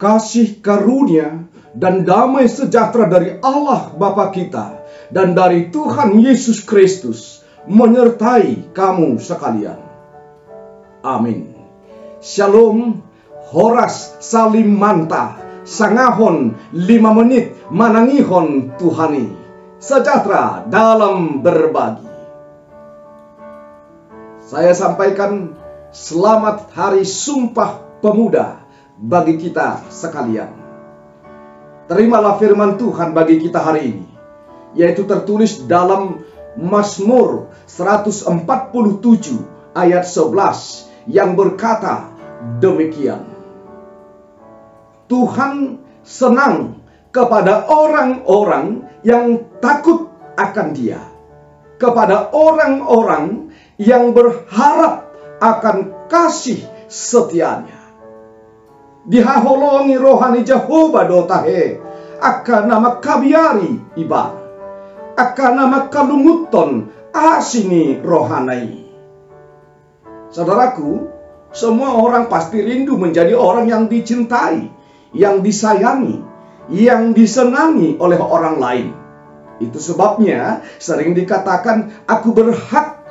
kasih karunia dan damai sejahtera dari Allah Bapa kita dan dari Tuhan Yesus Kristus menyertai kamu sekalian. Amin. Shalom, Horas Salim Manta, Sangahon lima menit manangihon Tuhani. Sejahtera dalam berbagi. Saya sampaikan selamat hari Sumpah Pemuda bagi kita sekalian. Terimalah firman Tuhan bagi kita hari ini, yaitu tertulis dalam Mazmur 147 ayat 11 yang berkata demikian. Tuhan senang kepada orang-orang yang takut akan Dia, kepada orang-orang yang berharap akan kasih setianya dihaholongi rohani Jehovah dotahe akan nama kabiari iba. Akan nama kalunguton asini rohanai. Saudaraku semua orang pasti rindu menjadi orang yang dicintai yang disayangi yang disenangi oleh orang lain. Itu sebabnya sering dikatakan aku berhak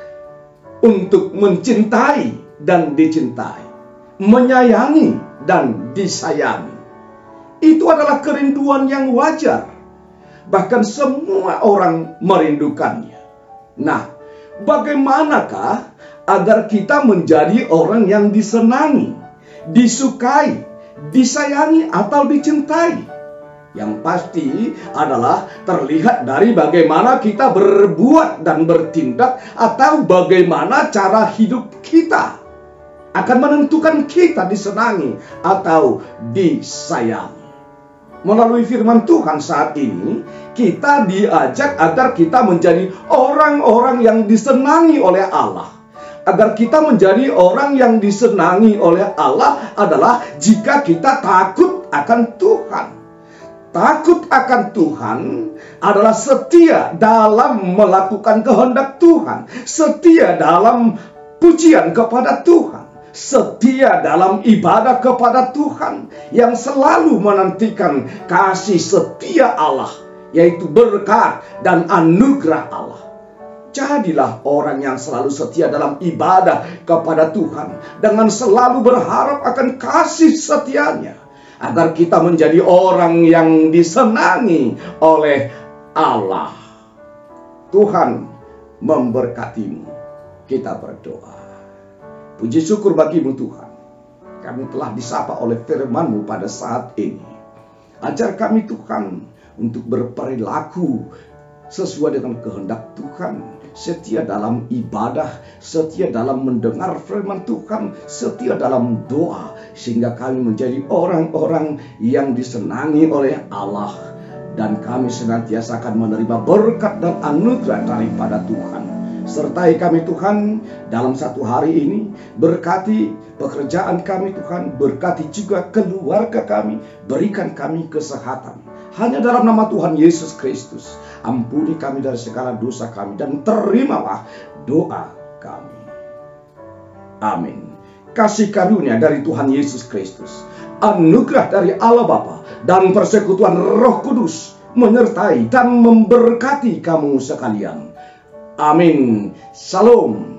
untuk mencintai dan dicintai menyayangi dan disayangi. Itu adalah kerinduan yang wajar. Bahkan semua orang merindukannya. Nah, bagaimanakah agar kita menjadi orang yang disenangi, disukai, disayangi atau dicintai? Yang pasti adalah terlihat dari bagaimana kita berbuat dan bertindak atau bagaimana cara hidup kita akan menentukan kita disenangi atau disayangi. Melalui firman Tuhan saat ini, kita diajak agar kita menjadi orang-orang yang disenangi oleh Allah. Agar kita menjadi orang yang disenangi oleh Allah adalah jika kita takut akan Tuhan. Takut akan Tuhan adalah setia dalam melakukan kehendak Tuhan, setia dalam pujian kepada Tuhan setia dalam ibadah kepada Tuhan yang selalu menantikan kasih setia Allah yaitu berkat dan anugerah Allah. Jadilah orang yang selalu setia dalam ibadah kepada Tuhan dengan selalu berharap akan kasih setianya agar kita menjadi orang yang disenangi oleh Allah. Tuhan memberkatimu. Kita berdoa. Puji syukur bagimu Tuhan. Kami telah disapa oleh firman-Mu pada saat ini. Ajar kami Tuhan untuk berperilaku sesuai dengan kehendak Tuhan. Setia dalam ibadah, setia dalam mendengar firman Tuhan, setia dalam doa. Sehingga kami menjadi orang-orang yang disenangi oleh Allah. Dan kami senantiasa akan menerima berkat dan anugerah daripada Tuhan. Sertai kami Tuhan dalam satu hari ini. Berkati pekerjaan kami Tuhan. Berkati juga keluarga kami. Berikan kami kesehatan. Hanya dalam nama Tuhan Yesus Kristus. Ampuni kami dari segala dosa kami dan terimalah doa kami. Amin. Kasih karunia dari Tuhan Yesus Kristus, anugerah dari Allah Bapa dan persekutuan Roh Kudus menyertai dan memberkati kamu sekalian. Amin. Salam.